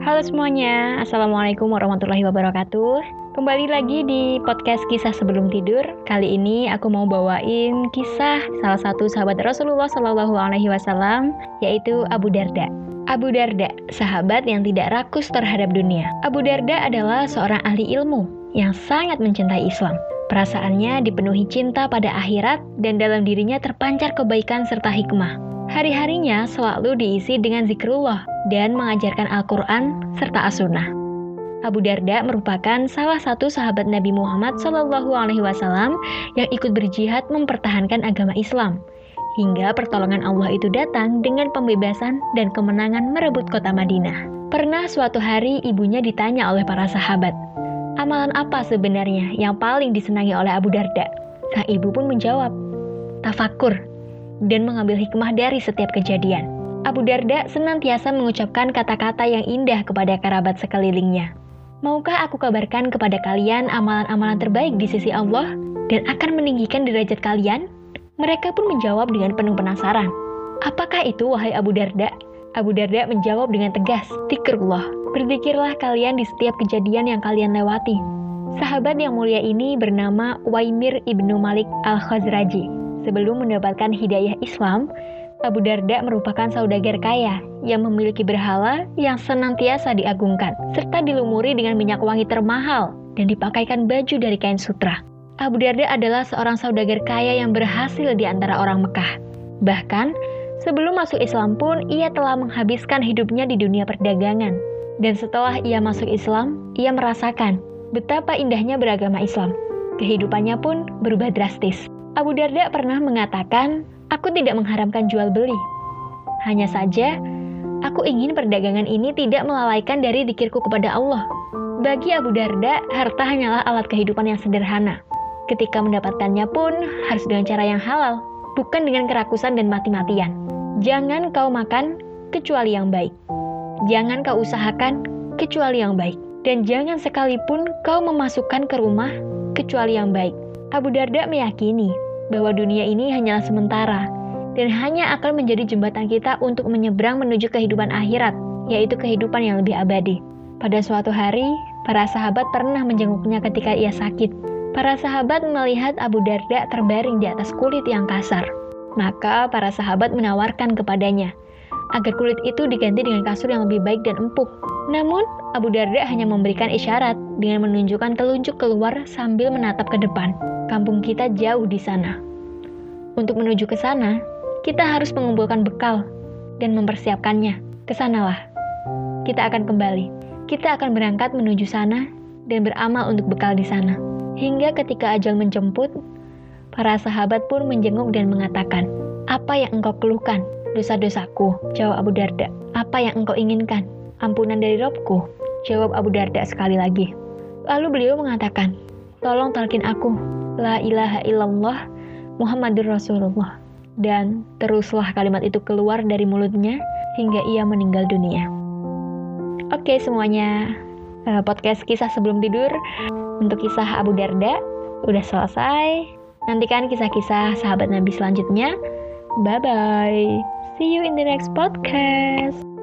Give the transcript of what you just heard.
Halo semuanya, Assalamualaikum warahmatullahi wabarakatuh. Kembali lagi di podcast kisah sebelum tidur. Kali ini aku mau bawain kisah salah satu sahabat Rasulullah Wasallam Yaitu Abu Darda. Abu Darda, sahabat yang tidak rakus terhadap dunia. Abu Darda adalah seorang ahli ilmu yang sangat mencintai Islam. Perasaannya dipenuhi cinta pada akhirat dan dalam dirinya terpancar kebaikan serta hikmah. Hari-harinya selalu diisi dengan zikrullah dan mengajarkan Al-Quran serta As-Sunnah. Abu Darda merupakan salah satu sahabat Nabi Muhammad Shallallahu Alaihi Wasallam yang ikut berjihad mempertahankan agama Islam hingga pertolongan Allah itu datang dengan pembebasan dan kemenangan merebut kota Madinah. Pernah suatu hari ibunya ditanya oleh para sahabat, Amalan apa sebenarnya yang paling disenangi oleh Abu Darda? Sang ibu pun menjawab, tafakur, dan mengambil hikmah dari setiap kejadian. Abu Darda senantiasa mengucapkan kata-kata yang indah kepada kerabat sekelilingnya. Maukah aku kabarkan kepada kalian amalan-amalan terbaik di sisi Allah dan akan meninggikan derajat kalian? Mereka pun menjawab dengan penuh penasaran. Apakah itu, wahai Abu Darda? Abu Darda menjawab dengan tegas, Tikrullah, berzikirlah kalian di setiap kejadian yang kalian lewati. Sahabat yang mulia ini bernama Waimir ibnu Malik al-Khazraji. Sebelum mendapatkan hidayah Islam, Abu Darda merupakan saudagar kaya yang memiliki berhala yang senantiasa diagungkan, serta dilumuri dengan minyak wangi termahal dan dipakaikan baju dari kain sutra. Abu Darda adalah seorang saudagar kaya yang berhasil di antara orang Mekah. Bahkan, Sebelum masuk Islam pun, ia telah menghabiskan hidupnya di dunia perdagangan. Dan setelah ia masuk Islam, ia merasakan betapa indahnya beragama Islam. Kehidupannya pun berubah drastis. Abu Darda pernah mengatakan, "Aku tidak mengharamkan jual beli. Hanya saja, aku ingin perdagangan ini tidak melalaikan dari dikirku kepada Allah." Bagi Abu Darda, harta hanyalah alat kehidupan yang sederhana. Ketika mendapatkannya pun harus dengan cara yang halal, bukan dengan kerakusan dan mati-matian. Jangan kau makan kecuali yang baik. Jangan kau usahakan kecuali yang baik. Dan jangan sekalipun kau memasukkan ke rumah kecuali yang baik. Abu Darda meyakini bahwa dunia ini hanyalah sementara dan hanya akan menjadi jembatan kita untuk menyeberang menuju kehidupan akhirat, yaitu kehidupan yang lebih abadi. Pada suatu hari, para sahabat pernah menjenguknya ketika ia sakit. Para sahabat melihat Abu Darda terbaring di atas kulit yang kasar. Maka para sahabat menawarkan kepadanya agar kulit itu diganti dengan kasur yang lebih baik dan empuk. Namun, Abu Darda hanya memberikan isyarat dengan menunjukkan telunjuk keluar sambil menatap ke depan. Kampung kita jauh di sana. Untuk menuju ke sana, kita harus mengumpulkan bekal dan mempersiapkannya. Ke sanalah. Kita akan kembali. Kita akan berangkat menuju sana dan beramal untuk bekal di sana. Hingga ketika ajal menjemput, para sahabat pun menjenguk dan mengatakan, Apa yang engkau keluhkan? Dosa-dosaku, jawab Abu Darda. Apa yang engkau inginkan? Ampunan dari Robku, jawab Abu Darda sekali lagi. Lalu beliau mengatakan, Tolong talkin aku, La ilaha illallah, Muhammadur Rasulullah. Dan teruslah kalimat itu keluar dari mulutnya hingga ia meninggal dunia. Oke semuanya, eh, podcast kisah sebelum tidur untuk kisah Abu Darda udah selesai. Nantikan kisah-kisah sahabat Nabi selanjutnya. Bye bye. See you in the next podcast.